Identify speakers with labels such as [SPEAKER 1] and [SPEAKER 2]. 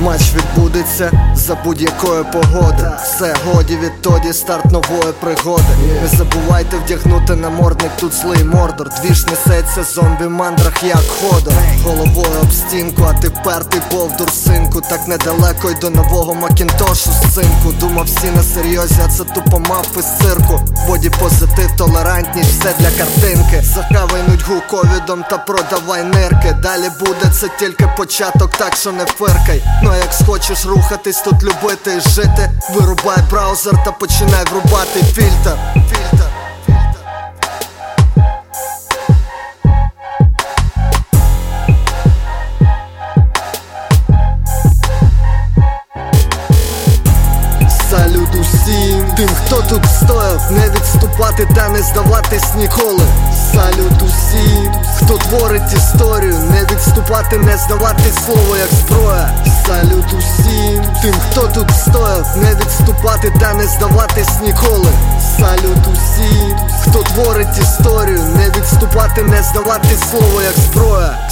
[SPEAKER 1] Матч відбудеться за будь-якої погоди. Все годі відтоді старт нової пригоди. Не забувайте вдягнути намордник, тут злий мордор. Двіж несеться зомбі в мандрах, як ходор. Головою об стінку, а тепер ти повдур синку. Так недалеко й до нового макінтошу синку. Думав всі на серйозі, а це тупо мавпи з цирку. Боді позитив, толерантність, все для картинки. Захавай нудьгу ковідом та продавай нирки. Далі буде це тільки початок, так що не фиркай. А як схочеш рухатись, тут любити жити. Вирубай браузер та починай врубати фільтр. Фільтр. Салют усім тим, хто тут стояв, не відступати та не здаватись ніколи. Салют усім, хто творить історію, не відступати, не здавати слово як зброя. Салют усім, тим, хто тут стояв, не відступати та не здаватись ніколи. Салют усім, хто творить історію, не відступати, не здавати слово як зброя.